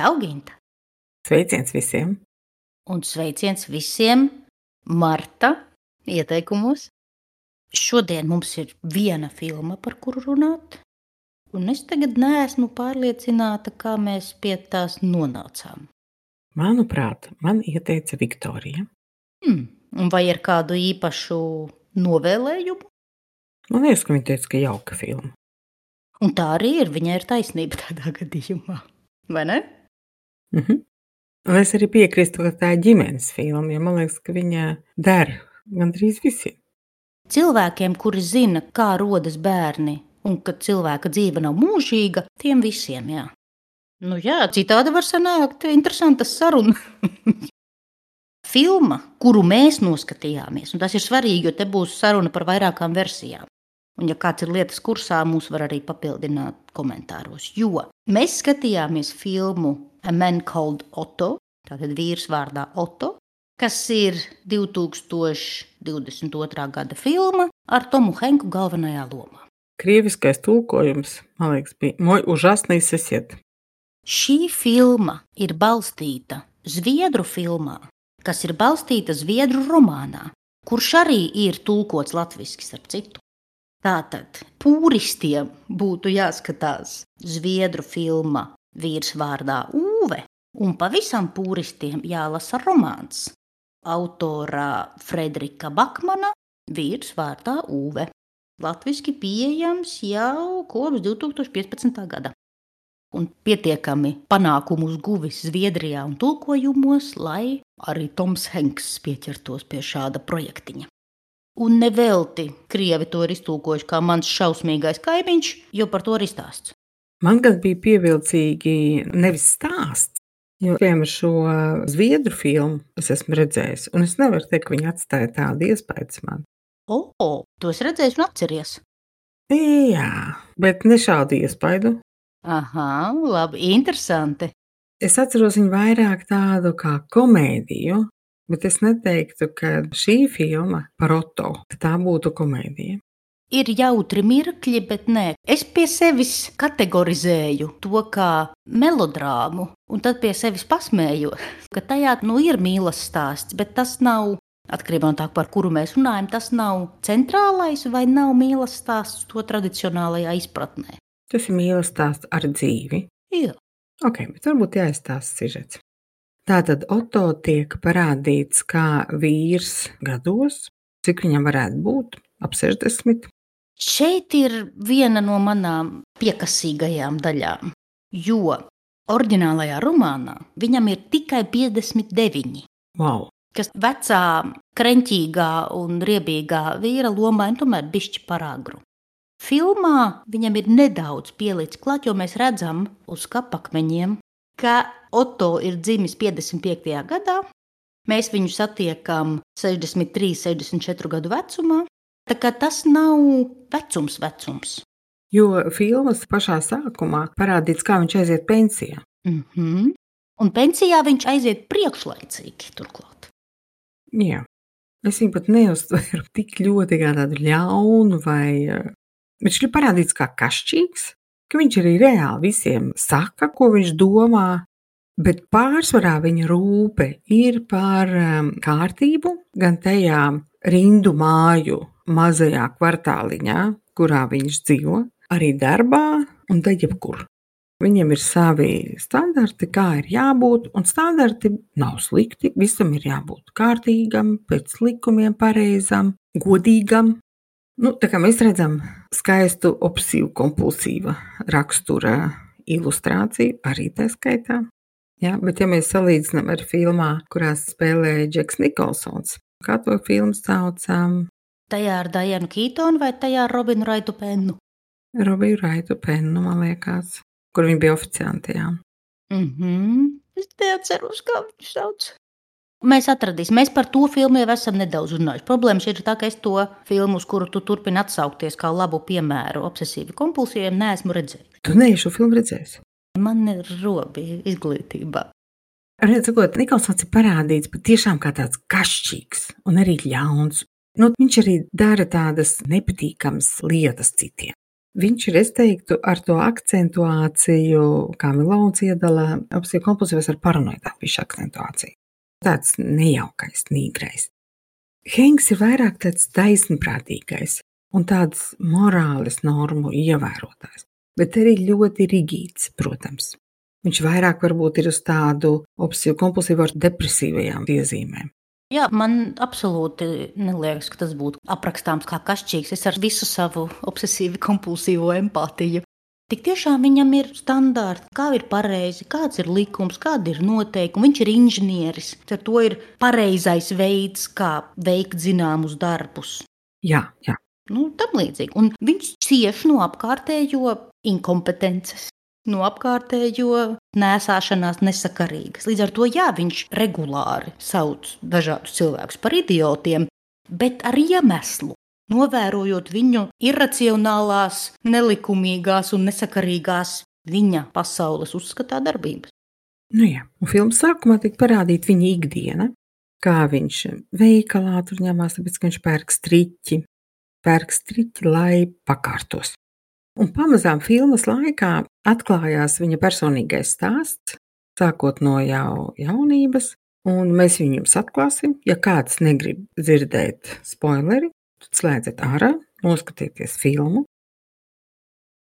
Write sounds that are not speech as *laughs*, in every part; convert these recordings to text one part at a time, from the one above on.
Čau, Ginta! Sveiciens visiem! Un sveiciens visiem Marta ieteikumos. Šodien mums ir viena filma, par kuru runāt. Un es tagad neesmu pārliecināta, kā mēs pie tās nonācām. Manuprāt, man ieteica Viktorija. Hmm. Un vai ar kādu īpašu novēlējumu? Man liekas, ka viņa teica, ka jauka filma. Un tā arī ir. Viņai ir taisnība tādā gadījumā. Vai ne? Mhm. Un es arī piekrītu, ka tā ir ģimenes filma, jo man liekas, ka viņa der gandrīz visiem. Cilvēkiem, kuri zina, kā rodas bērni, un ka cilvēka dzīve nav mūžīga, tiem visiem, jā. Nu jā, citādi var sanākt interesanta saruna. *laughs* Filma, kuru mēs noskatījāmies, un tas ir svarīgi, jo te būs saruna par vairākām versijām. Un, ja kāds ir lietas kursā, mūs var arī papildināt komentāros. Jo mēs skatījāmies filmu A Man Called Otto, tātad vīrs vārdā Otto, kas ir 2022. gada filma ar Tomu Henku galvenajā lomā. Krieviskais tulkojums, man liekas, bija Moj užasnī sesiet. Šī filma ir balstīta Zviedru filmā, kas ir balstīta Zviedru romānā, kurš arī ir tulkots latviešu starp citu. Tātad pūristiem būtu jāskatās Zviedru filma Vīrs vārdā Uve, un pavisam pūristiem jālasa romāns autora Frederika Bakmana Vīrs vārdā Uve. Latvijasiski pieejams jau kopš 2015. gada un pietiekami panākumus guvis Zviedrijā un tulkojumos, lai arī Toms Henks pieķertos pie šāda projektiņa. Un nevelti krievi to ir iztulkojuši kā mans šausmīgais kaimiņš, jo par to ir izstāsts. Man gan bija pievilcīgi nevis stāsts, jo, piemēram, šo zviedru filmu es esmu redzējis, un es nevaru teikt, ka viņi atstāja tādu iespēju man. O, oh, to es redzēju un atceries. Jā, bet ne šādu iespaidu. Aha, labi, interesanti. Es atceros viņu vairāk tādu kā komēdiju, bet es neteiktu, ka šī filma par Otto ka tā būtu komēdija. Ir jautri mirkļi, bet nē, es pie sevis kategorizēju to kā melodrāmu, un tad pie sevis pasmēju, *laughs* ka tajā nu ir mīlestības stāsts, bet tas nav Atkarībā no tā, par kuru mēs runājam, tas nav centrālais vai nav mīlestības stāsts to tradicionālajā izpratnē. Tas ir mīlestības stāsts ar dzīvi. Jā. Ok, bet varbūt jāizstāsta sižets. Tātad Oto tiek parādīts kā vīrs gados, cik viņam varētu būt ap 60. Šeit ir viena no manām piekasīgajām daļām, jo oriģinālajā romānā viņam ir tikai 59. Wow! kas vecā, krenķīgā un riebīgā vīra lomā ir tomēr bišķi par agru. Filmā viņam ir nedaudz pielicis klāt, jo mēs redzam uz kapakmeņiem, ka Otto ir dzimis 55. gadā. Mēs viņu satiekam 63, 64 gadu vecumā. Tā kā tas nav vecums, vecums. Jo filmas pašā sākumā parādīts, kā viņš aiziet pensijā. Mm -hmm. Un pensijā viņš aiziet priekšlaicīgi turklāt. Jā. Es viņu pat neuztveru tik ļoti kā tādu ļaunu, vai viņš ir parādīts kā kašķīgs, ka viņš arī reāli visiem saka, ko viņš domā, bet pārsvarā viņa rūpe ir par kārtību gan tajā rindu māju mazajā kvartāliņā, kurā viņš dzīvo, arī darbā un te jebkur. Viņiem ir savi standarti, kā ir jābūt, un standarti nav slikti. Visam ir jābūt kārtīgam, pēc likumiem, pareizam, godīgam. Nu, tā kā mēs redzam skaistu obsīvu kompulsīva rakstura ilustrāciju, arī tā skaitā. Jā, bet, ja mēs salīdzinām ar filmā, kurās spēlēja Džeks Nikolsons, kā to filmu saucam? Tajā ar Dianu Kītonu vai tajā ar Robinu Raitu Pennu? Robinu Raitu Pennu, man liekas kur viņa bija oficianti. Jā. Mm -hmm. Es neatceros, kā viņš sauc. Mēs atradīsim, mēs par to filmu jau esam nedaudz runājuši. Problēma ir tā, ka es to filmu, uz kuru tu turpini atsaukties kā labu piemēru obsesīvi kompulsīviem, neesmu redzējis. Tu neesi šo filmu redzējis? Man ir robi izglītībā. Arī sakot, Nikolsons ir parādīts patiešām kā tāds kašķīgs un arī ļauns. Nu, viņš arī dara tādas nepatīkamas lietas citiem. Viņš ir, es teiktu, ar to akcentuāciju, kā Milons iedala obsesiju kompulsīvas ar paranoidāvišu akcentuāciju. Tāds nejaukais, nīgrais. Henks ir vairāk tāds taisnprātīgais un tāds morāles normu ievērotājs, bet arī ļoti rigīds, protams. Viņš vairāk varbūt ir uz tādu obsesiju kompulsīvu ar depresīvajām iezīmēm. Jā, man absolūti neliekas, ka tas būtu aprakstāms kā kašķīgs. Es ar visu savu obsesīvu, kompulsīvo empātiju. Tik tiešām viņam ir standarti, kā ir pareizi, kāds ir likums, kāda ir noteikuma. Viņš ir inženieris. Ar to ir pareizais veids, kā veikt zināmus darbus. Jā, jā. Nu, tam līdzīgi. Un viņš cieš no apkārtējo inkompetences no apkārtējo nēsāšanās nesakarīgas. Līdz ar to jā, viņš regulāri sauc dažādus cilvēkus par idiotiem, bet ar iemeslu. Novērojot viņu irracionālās, nelikumīgās un nesakarīgās viņa pasaules uzskatā darbības. Nu jā, un filmas sākumā tika parādīta viņa ikdiena, kā viņš veikalā tur ņemās, tāpēc, ka viņš pērk striķi, pērk striķi, lai pakārtos. Un pamazām filmas laikā atklājās viņa personīgais stāsts, sākot no jau jaunības, un mēs viņu jums atklāsim. Ja kāds negrib dzirdēt spoileri, tad slēdziet ārā, noskatieties filmu.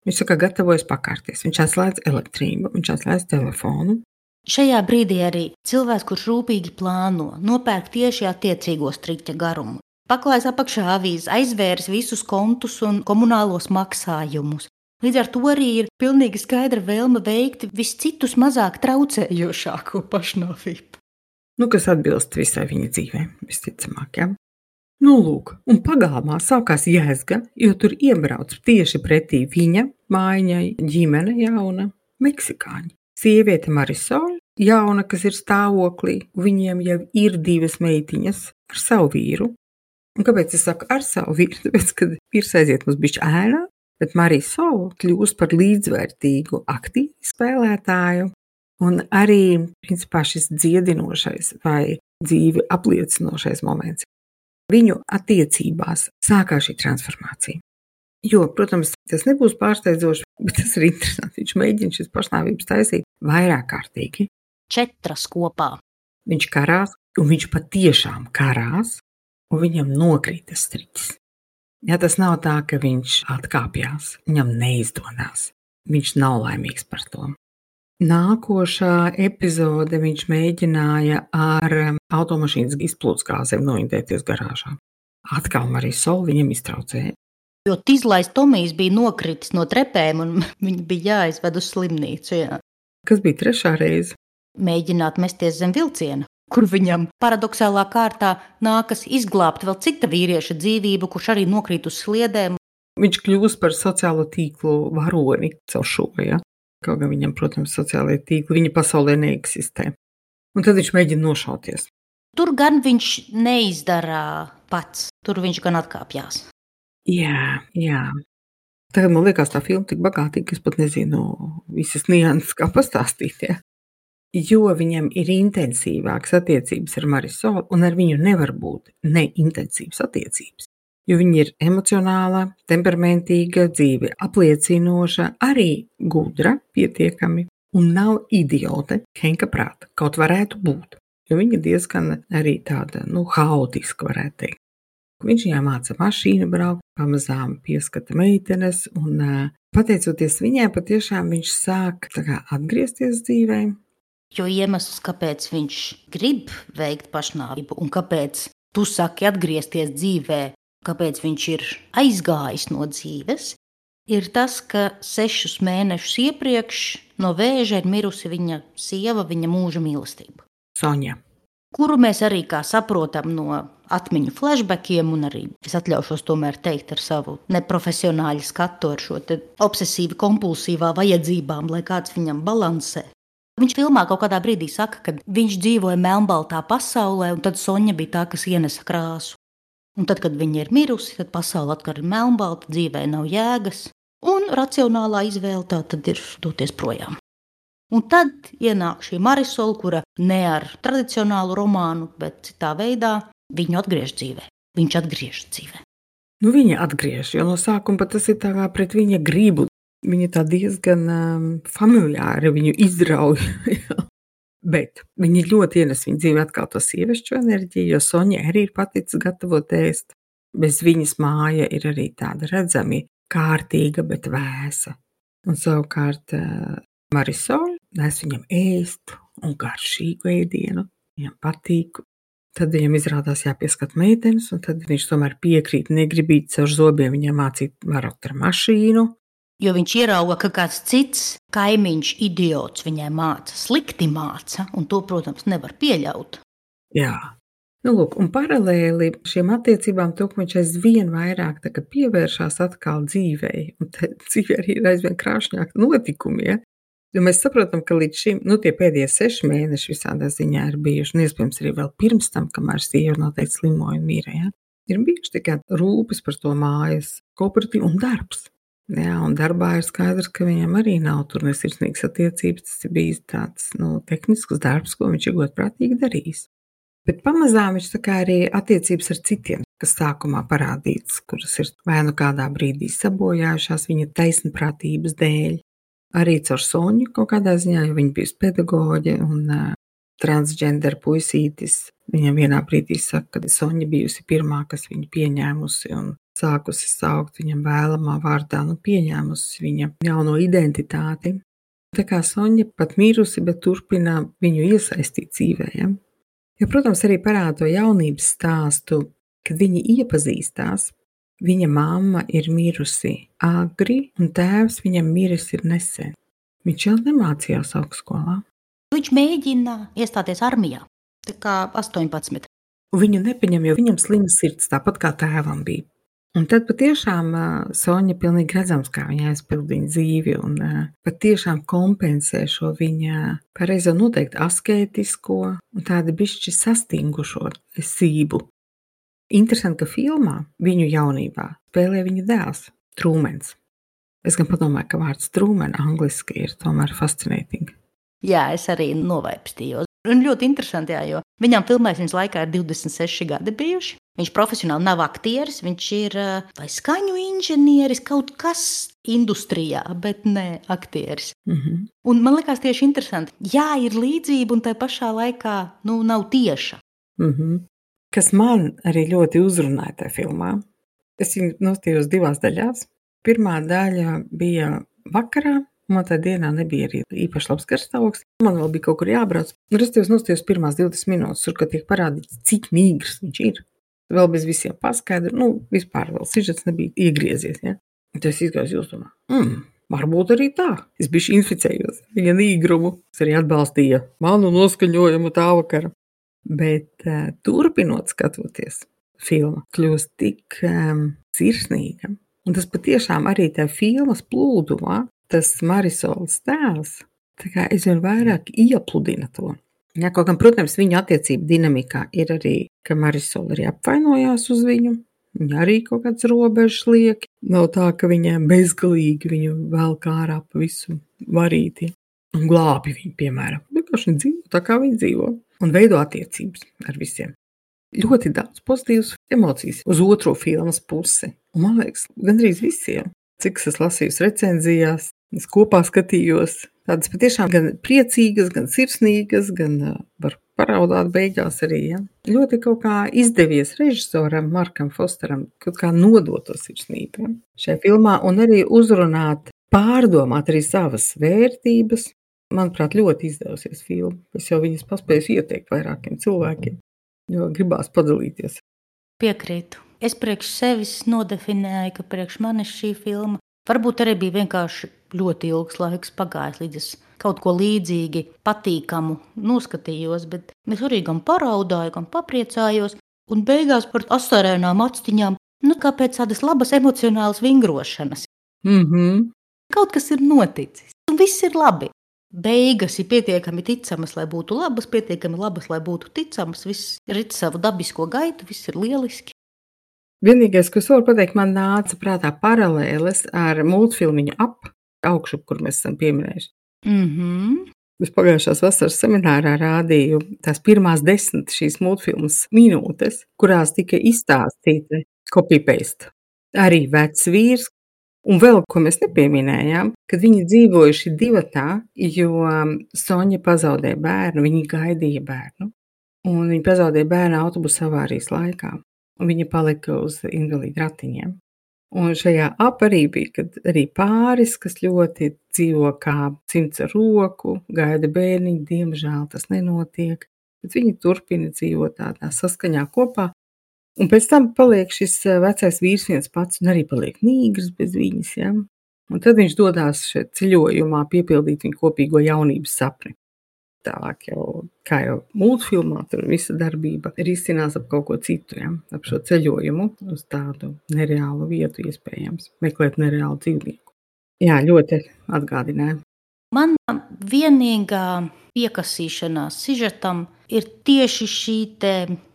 Viņš saka, gatavojas pakārties. Viņš atslēdz elektrību, viņš atslēdz telefonu. Šajā brīdī arī cilvēks, kurš rūpīgi plāno, nopērk tieši attiecīgo striķa garumu, Paklājs apakšā avīzes, aizvērs visus kontus un komunālos maksājumus. Līdz ar to arī ir pilnīgi skaidra vēlme veikt viscitus mazāk traucējošāko pašnāvību. Nu, kas atbilst visai viņa dzīvē, visticamāk. Ja? Nu, lūk, un pagalmā sākās jēzga, jo tur iebrauc tieši pretī viņa mājiņai ģimene jauna meksikāņi. Sieviete Marisola, jauna, kas ir stāvoklī, viņiem jau ir divas meitiņas ar savu vīru, Un kāpēc es saku ar savu vīru? *laughs* Tāpēc, kad vīrs aiziet mums bišķi ēnā, bet Marija Sola kļūst par līdzvērtīgu aktīvu spēlētāju. Un arī, principā, šis dziedinošais vai dzīvi apliecinošais moments. Viņu attiecībās sākās šī transformācija. Jo, protams, tas nebūs pārsteidzoši, bet tas ir interesanti. Viņš mēģina šīs pašnāvības taisīt vairāk kārtīgi. Četras kopā. Viņš karās, un viņš patiešām karās un viņam nokrīt tas striķis. Ja tas nav tā, ka viņš atkāpjas, viņam neizdodas. Viņš nav laimīgs par to. Nākošā epizode viņš mēģināja ar um, automašīnas izplūdsgāzēm noindēties garāžā. Atkal Marija Sola viņam iztraucēja. Jo Tīzlais Tomijs bija nokritis no trepēm un *laughs* viņa bija jāizved uz slimnīcu. Jā. Kas bija trešā reize? Mēģināt mesties zem vilciena kur viņam paradoxālā kārtā nākas izglābt vēl cita vīrieša dzīvību, kurš arī nokrīt uz sliedēm. Viņš kļūst par sociālo tīklu varoni caur šo. Ja? Kaut gan viņam, protams, sociālajie tīkli viņa pasaulē neeksistē. Un tad viņš mēģina nošauties. Tur gan viņš neizdara pats, tur viņš gan atkāpjas. Jā, jā. Tagad man liekas, tā filma tik bagātīga, ka es pat nezinu visas nianses, kā pastāstīt. Ja? Jo viņam ir intensīvākas attiecības ar Marisolu, un ar viņu nevar būt neintensīvas attiecības. Jo viņa ir emocionāla, temperamentīga, dzīve apliecinoša, arī gudra, pietiekami, un nav idiote, henka prāta, kaut varētu būt. Jo viņa diezgan arī tāda, nu, haotiska, varētu teikt. Viņš viņai māca mašīnu braukt, pamazām pieskata meitenes, un pateicoties viņai, patiešām viņš sāk kā, atgriezties dzīvē, Jo iemesls, kāpēc viņš grib veikt pašnāvību un kāpēc tu saki atgriezties dzīvē, kāpēc viņš ir aizgājis no dzīves, ir tas, ka sešus mēnešus iepriekš no vēža ir mirusi viņa sieva, viņa mūža mīlestība. Sonja. Kuru mēs arī saprotam no atmiņu flashbackiem, un arī es atļaušos tomēr teikt ar savu neprofesionāļu skatu, ar šo obsesīvu, kompulsīvā vajadzībām, lai kāds viņam balansē. Viņš filmā kaut kādā brīdī saka, ka viņš dzīvoja melnbaltā pasaulē, un tad Sonja bija tā, kas ienesa krāsu. Un tad, kad viņa ir mirusi, tad pasaule atkal ir melnbalta, dzīvē nav jēgas, un racionālā izvēle tā tad ir doties projām. Un tad ienāk šī Marisola, kura ne ar tradicionālu romānu, bet citā veidā viņu atgriež dzīvē. Viņš atgriežas dzīvē. nu, viņa atgriež. Jo no sākuma tas ir tā kā pret viņa gribu. Viņa tā diezgan um, familiāri viņu izrauj. *laughs* Bet viņi ļoti ienes viņa dzīvē atkal to sievišķu enerģiju, jo Sonja arī ir paticis gatavot ēst. Bez viņas māja ir arī tāda redzami kārtīga, bet vēsa. Un savukārt uh, Marisola nes viņam ēst un garšīgu ēdienu. Viņam patīk, Tad viņam izrādās jāpieskat meitenes, un tad viņš tomēr piekrīt, negribīt caur zobiem viņai mācīt varot ar mašīnu. Jo viņš ierauga, ka kāds cits kaimiņš, idiots viņai māca, slikti māca, un to, protams, nevar pieļaut. Jā, Nu, lūk, un paralēli šīm attiecībām, viņš aizvien vairāk pievēršās atkal dzīvei, un *laughs* dzīvē arī ir aizvien krāšņāk notikumi. Ja? Jo mēs saprotam, ka līdz šim nu, pēdējie seši mēneši visādā ziņā ir bijuši, un iespējams arī vēl pirms tam, kamēr sieva noteikti slimoja un mīra. Ja? Ir bijuši tikai rūpes par to mājas, kooperatīvu un darbs. Jā, un darbā ir skaidrs, ka viņam arī nav tur nesirsnīgas attiecības. Tas ir bijis tāds nu, tehnisks darbs, ko viņš ir godprātīgi darījis. Bet pamazām viņš arī attiecības ar citiem, kas sākumā parādīts, kuras ir vai nu kādā brīdī sabojājušās viņa taisnprātības dēļ, arī caur Soņu kaut kādā ziņā, jo viņa bija pedagoģe un uh, transgender puisītis. Viņam vienā brīdī saka, ka Soņa bijusi pirmā, kas viņu pieņēmusi un sākusi saukt viņam vēlamā vārdā, nu pieņēmusi viņa jauno identitāti. Tā kā Soņa pat mirusi, bet turpina viņu iesaistīt dzīvē. Ja? Jo, protams, arī parāda to jaunības stāstu, kad viņi iepazīstās, Viņa mamma ir mirusi agri, un tēvs viņam miris ir nesen. Viņš jau nemācījās augstskolā. Viņš mēģina iestāties armijā, tā kā 18. Viņu nepieņem, jo viņam slims sirds, tāpat kā tēvam bija. Un tad patiešām uh, Sonja pilnīgi redzams, kā viņa aizpildīja dzīvi un uh, patiešām kompensē šo viņa pareizo noteikti asketisko un tādu bišķi sastingušo esību. Interesanti, ka filmā viņu jaunībā spēlē viņa dēls Trūmens. Es gan padomāju, ka vārds Trūmens angliski ir tomēr fascinētīgi. Jā, es arī novaipstījos. Un ļoti interesanti, jā, jo viņam filmēšanas laikā ir 26 gadi bijuši. Viņš profesionāli nav aktieris, viņš ir vai skaņu inženieris, kaut kas industrijā, bet ne aktieris. Mm -hmm. Un man liekas, tieši interesanti, jā, ir līdzība, un tā pašā laikā nu, nav tieša. Mm -hmm kas man arī ļoti uzrunāja tajā filmā. Es viņu nostājos divās daļās. Pirmā daļa bija vakarā. Man tajā dienā nebija arī īpaši labs garstāvoklis. Man vēl bija kaut kur jābrauc. Tev nostājos pirmās 20 minūtes, tur, kad tiek parādīts, cik nīgrs viņš ir. Vēl bez visiem paskaidrojumiem, nu, vispār vēl sižets nebija iegriezies. Ja? Un tas izgājās jūs domā, mm, varbūt arī tā. Es biju inficējos viņa nīgrumu. Es arī atbalstīju manu noskaņojumu tā vakara. Bet uh, turpinot skatoties, filma kļūst tik um, sirsnīga. Un tas patiešām arī tajā filmas plūdumā, tas Marisolas tēls, aizvien vairāk iepludina to. Ja, kaut gan, protams, viņa attiecību dinamikā ir arī, ka Marisola arī apvainojās uz viņu. Viņa arī kaut kāds robežs liek. Nav tā, ka viņa bezgalīgi viņu vēl kā ārā pa visu varīti un glābi viņu, piemēram. Vienkārši dzīvo tā, kā viņa dzīvo un veido attiecības ar visiem. Ļoti daudz pozitīvas emocijas uz otro filmas pusi. Un, man liekas, gandrīz visiem, cik es lasīju recenzijās, es kopā skatījos. Tādas patiešām gan priecīgas, gan sirsnīgas, gan var paraudāt beigās arī. Ja? Ļoti kaut kā izdevies režisoram Markam Fosteram kaut kā nodot to sirsnību ja? šajā filmā un arī uzrunāt, pārdomāt arī savas vērtības, manuprāt, ļoti izdevusies filma. Es jau viņas paspēju ieteikt vairākiem cilvēkiem, jo gribās padalīties. Piekrītu. Es priekš sevis nodefinēju, ka priekš manis šī filma varbūt arī bija vienkārši ļoti ilgs laiks pagājis, līdz es kaut ko līdzīgi patīkamu noskatījos, bet es arī gan paraudāju, gan papriecājos, un beigās par asarēnām actiņām, nu kā pēc tādas labas emocionālas vingrošanas. Mm -hmm. Kaut kas ir noticis, un viss ir labi beigas ir pietiekami ticamas, lai būtu labas, pietiekami labas, lai būtu ticamas. Viss rit savu dabisko gaitu, viss ir lieliski. Vienīgais, ko es varu pateikt, man nāca prātā paralēles ar multfilmu ap augšu, kur mēs esam pieminējuši. Mm -hmm. Es pagājušās vasaras seminārā rādīju tās pirmās desmit šīs multfilmas minūtes, kurās tika izstāstīta copy-paste. arī vecs vīrs. Un vēl, ko mēs nepieminējām, kad viņi dzīvojuši divatā, jo Sonja pazaudēja bērnu, viņi gaidīja bērnu. Un viņa pazaudēja bērnu autobusa avārijas laikā. Viņa palika uz invalīdu ratiņiem. Un šajā aparī bija arī pāris, kas ļoti dzīvo kā cimds ar roku, gaida bērniņu, diemžēl tas nenotiek. Bet viņi turpina dzīvot tādā saskaņā kopā. Un pēc tam paliek šis eh, vecais vīrs viens pats, un arī paliek nīgrs bez viņas. Ja? Un tad viņš dodas šeit ceļojumā, piepildīt viņa kopīgo jaunības sapni. Tālāk jau, kā jau multfilmā, tur visa darbība ir izcīnās ap kaut ko citu, ja? ap šo ceļojumu uz tādu nereālu vietu, iespējams, meklēt nereālu dzīvnieku. Jā, ļoti atgādināja. Man vienīgā piekasīšanās sižetam ir tieši šī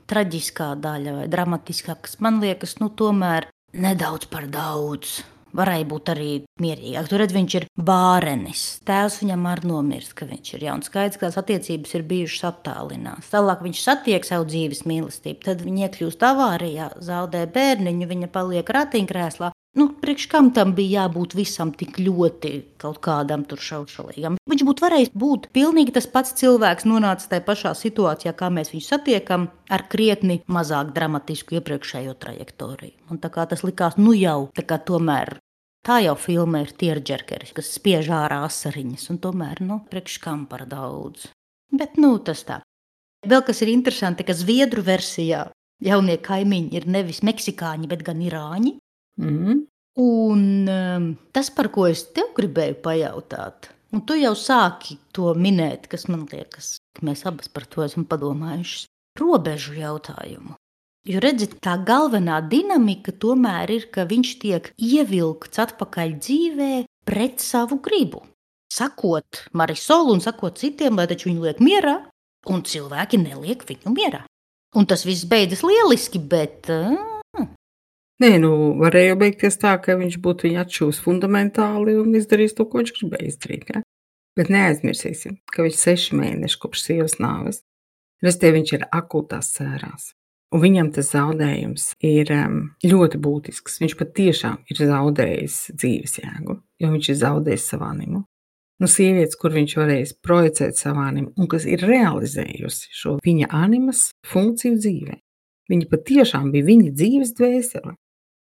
traģiskā daļa vai dramatiskā, kas man liekas, nu, tomēr nedaudz par daudz. Varēja būt arī mierīgāk. Tur redz, viņš ir bārenis. Tēvs viņam arī nomirst, ka viņš ir jauns. Skaidrs, ka tās attiecības ir bijušas attālināts. Tālāk viņš satiek savu dzīves mīlestību, tad viņa iekļūst avārijā, zaudē bērniņu, viņa paliek ratiņkrēslā. Nu, priekš kam tam bija jābūt visam tik ļoti kaut kādam tur šaušalīgam? Viņš būtu varējis būt pilnīgi tas pats cilvēks, nonācis tajā pašā situācijā, kā mēs viņu satiekam, ar krietni mazāk dramatisku iepriekšējo trajektoriju. Un tā kā tas likās, nu jau tā kā tomēr. Tā jau filmē ir tierģerkeris, kas spiež ārā asariņas, un tomēr, nu, priekš kam par daudz. Bet, nu, tas tā. Vēl kas ir interesanti, ka zviedru versijā jaunie kaimiņi ir nevis meksikāņi, bet gan irāņi. Mm. Un um, tas, par ko es tev gribēju pajautāt, un tu jau sāki to minēt, kas man liekas, ka mēs abas par to esam padomājušas, robežu jautājumu. Jo redziet, tā galvenā dinamika tomēr ir, ka viņš tiek ievilkts atpakaļ dzīvē pret savu gribu. Sakot Marisolu un sakot citiem, lai taču viņu liek mierā, un cilvēki neliek viņu mierā. Un tas viss beidzas lieliski, bet uh, Nē, nu, varēja beigties tā, ka viņš būtu viņu atšūs fundamentāli un izdarījis to, ko viņš gribēja izdarīt. Ja? Bet neaizmirsīsim, ka viņš seši mēneši kopš sievas nāves. Respektīvi, viņš ir akūtās sērās. Un viņam tas zaudējums ir um, ļoti būtisks. Viņš patiešām ir zaudējis dzīves jēgu, jo viņš ir zaudējis savu animu. Nu, sievietes, kur viņš varēs projicēt savu animu, un kas ir realizējusi šo viņa animas funkciju dzīvē. Viņa patiešām bija viņa dzīves dvēsele.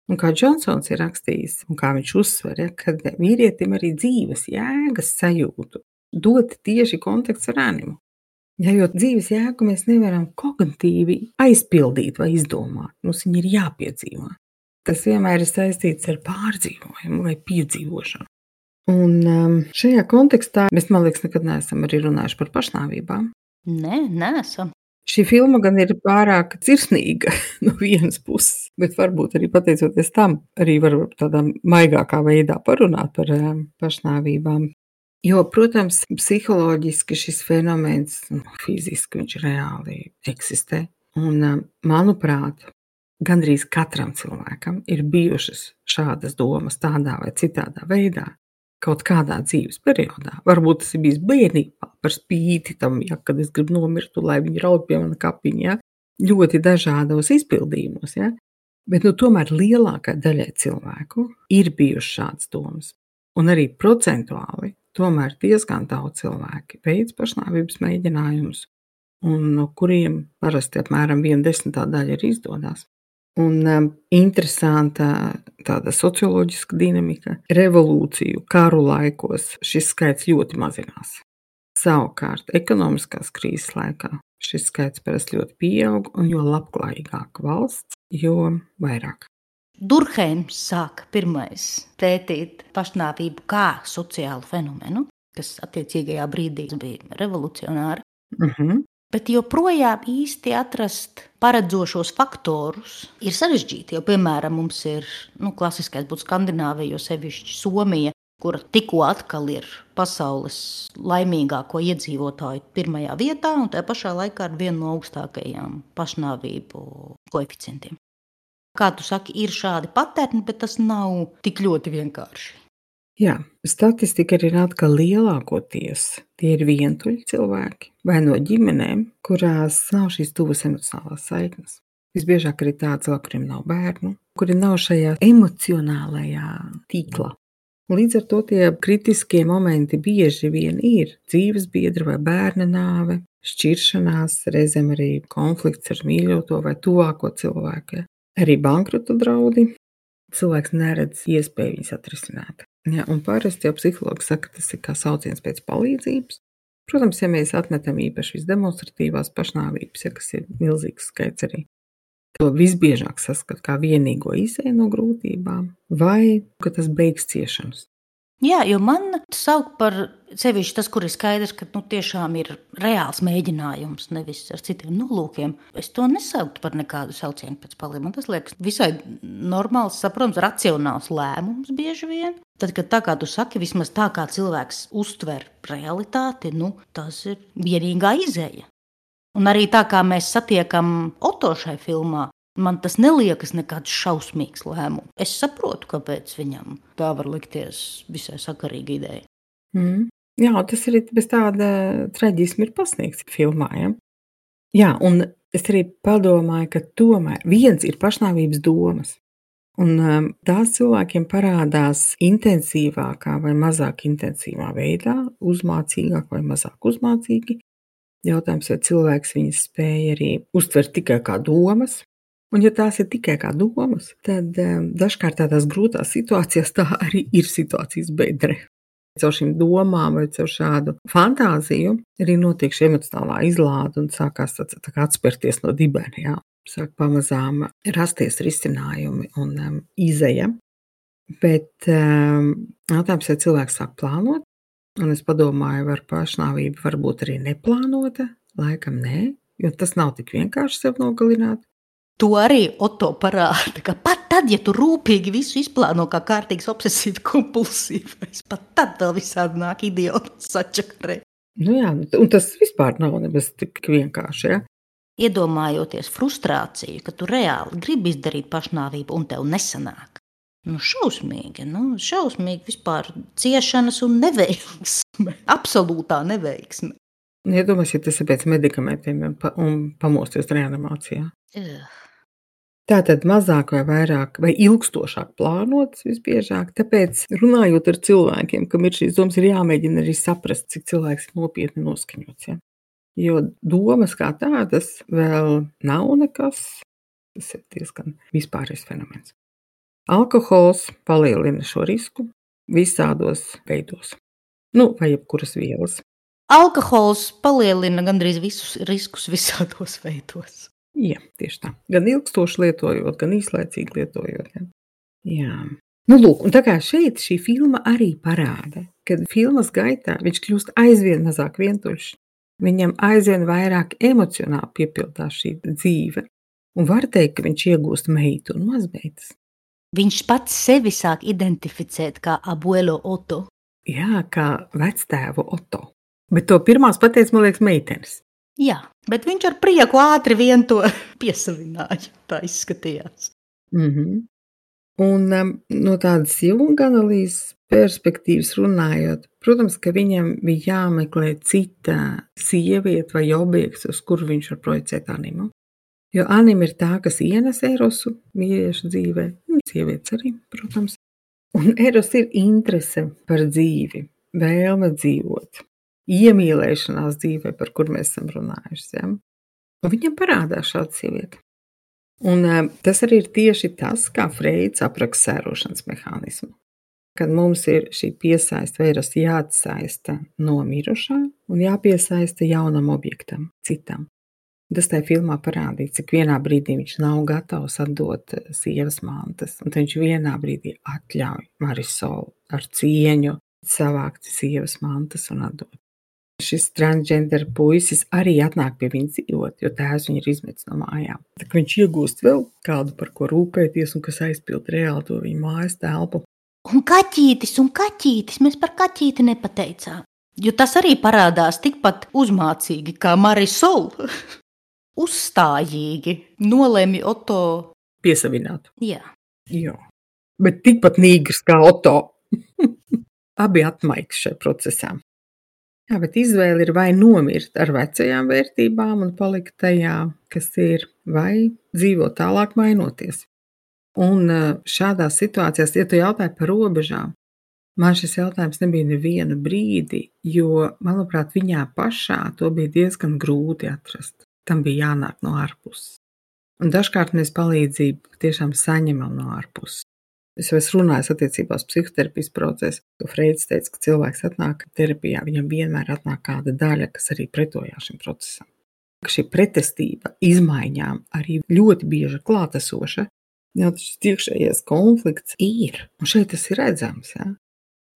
Un kā Džonsons ir rakstījis, un kā viņš uzsver, ja, ka vīrietim arī dzīves jēgas sajūtu dot tieši kontakts ar animu. Ja, jo dzīves jēgu mēs nevaram kognitīvi aizpildīt vai izdomāt, mums viņa ir jāpiedzīvo. Tas vienmēr ir saistīts ar pārdzīvojumu vai piedzīvošanu. Un um, šajā kontekstā mēs, man liekas, nekad neesam arī runājuši par pašnāvībām. Nē, neesam. Šī filma gan ir pārāk sirsnīga *laughs* no vienas puses, bet varbūt arī pateicoties tam, arī var tādā maigākā veidā parunāt par um, pašnāvībām. Jo, protams, psiholoģiski šis fenomens, nu, fiziski viņš reāli eksistē. Un, um, manuprāt, gandrīz katram cilvēkam ir bijušas šādas domas tādā vai citādā veidā kaut kādā dzīves periodā. Varbūt tas ir bijis bērnībā, par spīti tam, ja, kad es gribu nomirt, lai viņi raud pie manas kapiņa. Ja? Ļoti dažādos izpildījumos. Ja? Bet nu, tomēr lielākā daļai cilvēku ir bijušas šādas domas. Un arī procentuāli tomēr diezgan daudz cilvēki veids pašnāvības mēģinājumus, un no kuriem parasti apmēram viena desmitā daļa ir izdodas. Un um, interesanta tāda socioloģiska dinamika. Revolūciju, karu laikos šis skaits ļoti mazinās. Savukārt, ekonomiskās krīzes laikā šis skaits parasti ļoti pieaug, un jo labklājīgāka valsts, jo vairāk. Durkheim sāka pirmais pētīt pašnāvību kā sociālu fenomenu, kas attiecīgajā brīdī bija revolucionāra. Uh mhm. -huh. Bet joprojām īsti atrast paredzošos faktorus ir sarežģīti. Jo, piemēram, mums ir nu, klasiskais būtu Skandināvija, jo sevišķi Somija, kur tikko atkal ir pasaules laimīgāko iedzīvotāju pirmajā vietā, un tajā pašā laikā ar vienu no augstākajām pašnāvību koeficientiem. Kā tu saki, ir šādi paterni, bet tas nav tik ļoti vienkārši. Jā, statistika rāda, ka lielākoties tie ir vientuļi cilvēki vai no ģimenēm, kurās nav šīs tuvas emocionālās saiknes. Visbiežāk arī tādi cilvēki, kuriem nav bērnu, kuri nav šajā emocionālajā tīklā. Līdz ar to tie kritiskie momenti bieži vien ir dzīves biedra vai bērna nāve, šķiršanās, reizēm arī konflikts ar mīļoto vai tuvāko cilvēku. Arī bankrota draudi. Cilvēks neredz iespēju viņus atrisināt. Ja, un parasti jau psihologi saka, ka tas ir kā sauciens pēc palīdzības. Protams, ja mēs atmetam īpaši visdemonstratīvās pašnāvības, ja, kas ir milzīgs skaits arī, to visbiežāk saskata kā vienīgo izēju no grūtībām, vai ka tas beigs ciešanas. Jā, jo man sauc par sevišķi tas, kur ir skaidrs, ka nu, tiešām ir reāls mēģinājums, nevis ar citiem nolūkiem. Es to nesauktu par nekādu saucienu pēc palīdzības. Man tas liekas visai normāls, saprotams, racionāls lēmums bieži vien. Tad, kad tā kā tu saki, vismaz tā kā cilvēks uztver realitāti, nu, tas ir vienīgā izēja. Un arī tā kā mēs satiekam Oto šai filmā, man tas neliekas nekāds šausmīgs lēmums. Es saprotu, kāpēc viņam tā var likties visai sakarīga ideja. Mm. Jā, tas arī bez tāda traģisma ir pasniegts filmā. Ja? Jā, un es arī padomāju, ka tomēr viens ir pašnāvības domas. Un um, tās cilvēkiem parādās intensīvākā vai mazāk intensīvā veidā, uzmācīgāk vai mazāk uzmācīgi, Jautājums, vai cilvēks viņas spēja arī uztvert tikai kā domas. Un, ja tās ir tikai kā domas, tad um, dažkārt tādās grūtās situācijās tā arī ir situācijas bedre. Caur šīm domām vai caur šādu fantāziju arī notiek šī emocionālā izlāde un sākās tāds, tā kā atspērties no dibena. Sāk pamazām rasties risinājumi un um, izeja. Bet um, jautājums, vai cilvēks sāk plānot, Un es padomāju, vai pašnāvība var būt arī neplānota. Laikam nē, jo tas nav tik vienkārši sev nogalināt. To arī Oto parāda, ka pat tad, ja tu rūpīgi visu izplāno kā kārtīgs obsesīvs kompulsīvs, pat tad vēl visādi nāk idiots sačakarē. Nu jā, un tas vispār nav nemaz tik vienkārši. Ja? Iedomājoties frustrāciju, ka tu reāli gribi izdarīt pašnāvību un tev nesanāk. Nu, šausmīgi, nu, šausmīgi vispār ciešanas un neveiksme. *laughs* Absolūtā neveiksme. Iedomājieties, ja tas ir pēc medikamentiem un, pa, un pamosties reanimācijā. Uh. Tā tad mazāk vai vairāk vai ilgstošāk plānots visbiežāk. Tāpēc, runājot ar cilvēkiem, kam ir šīs domas, ir jāmēģina arī saprast, cik cilvēks ir nopietni noskaņots. Ja? Jo domas kā tādas vēl nav nekas. Tas ir diezgan vispārējais fenomens. Alkohols palielina šo risku visādos veidos, nu, vai jebkuras vielas. Alkohols palielina gandrīz visus riskus visādos veidos. Jā, tieši tā. Gan ilgstoši lietojot, gan īslaicīgi lietojot. Ja. Jā. Nu, lūk, un tā kā šeit šī filma arī parāda, ka filmas gaitā viņš kļūst aizvien mazāk vientuļš. Viņam aizvien vairāk emocionāli piepildās šī dzīve. Un var teikt, ka viņš iegūst meitu un mazmeitas. Viņš pats sevi sāk identificēt kā abuelo Oto. Jā, kā vectēvu Oto. Bet to pirmās pateica, man liekas, meitenes. Jā, bet viņš ar prieku ātri vien to *laughs* piesavināja. Tā izskatījās. Mm -hmm. Un um, no tādas junga analīzes perspektīvas runājot, protams, ka viņam bija jāmeklē cita sieviete vai objekts, uz kuru viņš var projicēt animu. Jo anima ir tā, kas ienes erosu vīriešu dzīvē, un sievietes arī, protams. Un eros ir interese par dzīvi, vēlme dzīvot, iemīlēšanās dzīvē, par kur mēs esam runājuši. Ja? Un viņam parādās šāda sieviete. Un eh, tas arī ir tieši tas, kā Freids apraksta sērošanas mehānismu. Kad mums ir šī piesaista, vai eros jāatsaista no mirušā un jāpiesaista jaunam objektam, citam. Tas tajā filmā parādīja, cik vienā brīdī viņš nav gatavs atdot eh, sievas mantas, un viņš vienā brīdī atļauj Marisolu ar cieņu savākt sievas mantas un atdot. Šis transgender puisis arī atnāk pie viņa dzīvot, jo tēvs viņu ir izmetis no mājām. Tad viņš iegūst vēl kādu, par ko rūpēties, un kas aizpild reāli to viņa mājas telpu. Un kaķītis, un kaķītis, mēs par kaķīti nepateicām. Jo tas arī parādās tikpat uzmācīgi kā Marisola. *laughs* uzstājīgi nolēma Oto piesavināt. Jā. Jā. Bet tikpat nīgrs kā Oto. *laughs* Abi atmaigs šajā procesā. Jā, bet izvēle ir vai nomirt ar vecajām vērtībām un palikt tajā, kas ir, vai dzīvot tālāk, mainoties. Un eh, šādās situācijās, ja tu jautāji par robežām, man šis jautājums nebija nevienu brīdi, jo, manuprāt, viņā pašā to bija diezgan grūti atrast. Tam bija jānāk no ārpuses. Un dažkārt mēs palīdzību tiešām saņemam no ārpuses. Es jau esmu runājis attiecībās psihoterapijas procesu, jo Freids teica, ka cilvēks atnāk terapijā, viņam vienmēr atnāk kāda daļa, kas arī pretojās šim procesam. Šī pretestība izmaiņām arī ļoti bieži klātesoša, Jā, tas iekšējais konflikts ir. Un šeit tas ir redzams. Ja?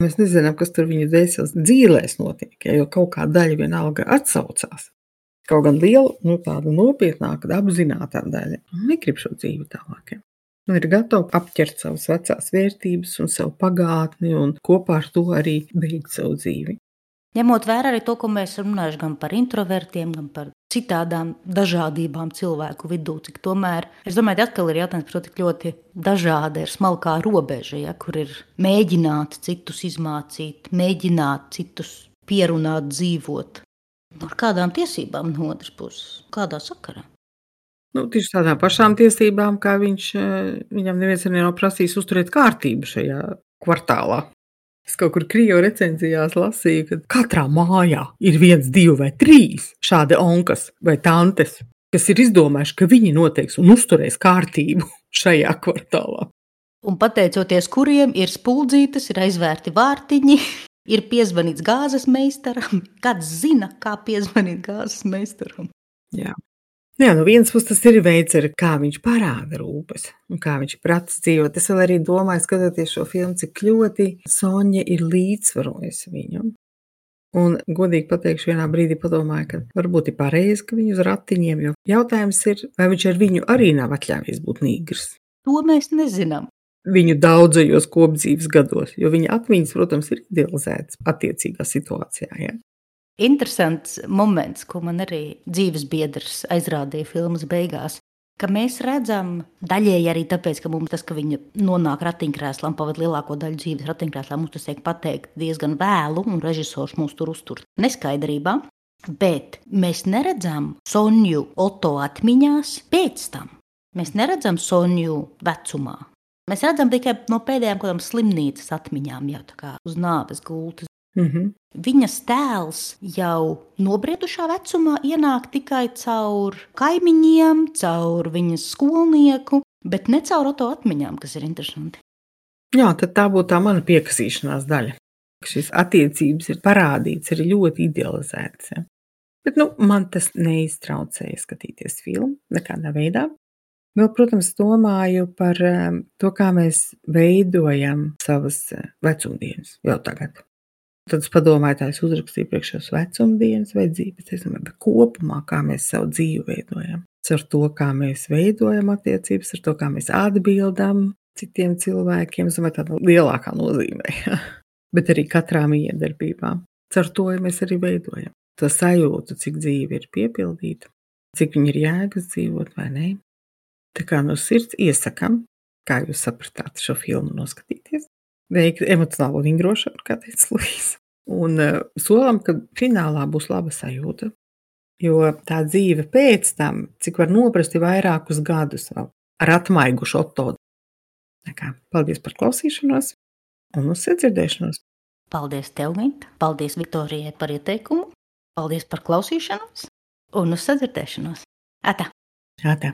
Mēs nezinām, kas tur viņa dvēseles dzīvēs notiek, ja, jo kaut kā daļa vienalga atsaucās. Kaut gan liela, nu, tāda nopietnāka, apzināta daļa negrib šo dzīvi tālāk. Ja. Un ir gatava apķert savas vecās vērtības un savu pagātni, un kopā ar to arī beigt savu dzīvi. Ņemot vērā arī to, ko mēs runājam gan par introvertiem, gan par citādām dažādībām cilvēku vidū, cik tomēr, es domāju, atkal ir jautājums par to, cik ļoti dažāda ir smalkā robeža, ja, kur ir mēģināt citus izmācīt, mēģināt citus pierunāt, dzīvot. Ar kādām tiesībām no otras puses, kādā sakarā? Nu, tieši tādām pašām tiesībām, kā viņš, eh, viņam neviens nav prasījis uzturēt kārtību šajā kvartālā. Es kaut kur krievu recenzijās lasīju, ka katrā mājā ir viens, divi vai trīs šādi onkas vai tantes, kas ir izdomājuši, ka viņi noteiks un uzturēs kārtību *laughs* šajā kvartālā. Un pateicoties kuriem ir spuldzītas, ir aizvērti vārtiņi, *laughs* ir piezvanīts gāzes meistaram. Kāds zina, kā piezvanīt gāzes meistaram? Jā. Jā, no vienas puses tas ir veids, ar kā viņš parāda rūpes un kā viņš prasa dzīvot. Es vēl arī domāju, skatoties šo filmu, cik ļoti Sonja ir līdzsvarojusi viņu. Un, godīgi pateikšu, vienā brīdī padomāju, ka varbūt ir pareizi, ka viņu uz ratiņiem, jo jautājums ir, vai viņš ar viņu arī nav atļāvies būt nīgrs. To mēs nezinām. Viņu daudzajos kopdzīves gados, jo viņa atmiņas, protams, ir idealizētas attiecīgā situācijā. Ja? Interesants moments, ko man arī dzīves biedrs aizrādīja filmas beigās. Ka mēs redzam, daļēji arī tāpēc, ka mums tas, ka viņa nonāk ratiņkrēslā un pavadīja lielāko daļu dzīves ratiņkrēslā, mums tas tiek pateikt diezgan vēlu, un režisors mūs tur uztur neskaidrībā. Bet mēs neredzam Sonju Oto atmiņās pēc tam. Mēs neredzam Sonju vecumā. Mēs redzam tikai no pēdējām kādām slimnīcas atmiņām, jau tā kā uz nāves gultas. Mm -hmm. Viņas tēls jau nobriedušā vecumā ienāk tikai caur kaimiņiem, caur viņas skolnieku, bet ne caur auto atmiņām, kas ir interesanti. Jā, tad tā būtu tā mana piekasīšanās daļa. Šīs attiecības ir parādītas, ir ļoti idealizētas. Ja? Bet nu, man tas neiztraucēja skatīties filmu nekādā veidā. Vēl, protams, domāju par eh, to, kā mēs veidojam savas eh, vecumdienas jau tagad. Tad es padomāju, tā es uzrakstīju priekšējos vecumdienas vai dzīves, es domāju, bet kopumā, kā mēs savu dzīvi veidojam. Ar to, kā mēs veidojam attiecības, ar to, kā mēs atbildam citiem cilvēkiem, es domāju, tādā lielākā nozīmē. *laughs* Bet arī katrā miedarbībā. Ar to ja mēs arī veidojam. To sajūtu, cik dzīve ir piepildīta, cik viņa ir jēgas dzīvot vai nē. Tā kā no sirds iesakām, kā jūs sapratāt šo filmu noskatīties veikt emocionālo vingrošanu, kā teica Lūija. Un uh, solam, ka finālā būs laba sajūta. Jo tā dzīve pēc tam, cik var noprast, ir vairākus gadus vēl ar atmaigušu otodu. Paldies par klausīšanos un uz sadzirdēšanos. Paldies tev, Gint. Paldies Viktorijai par ieteikumu. Paldies par klausīšanos un uz sadzirdēšanos. Ata! Ata!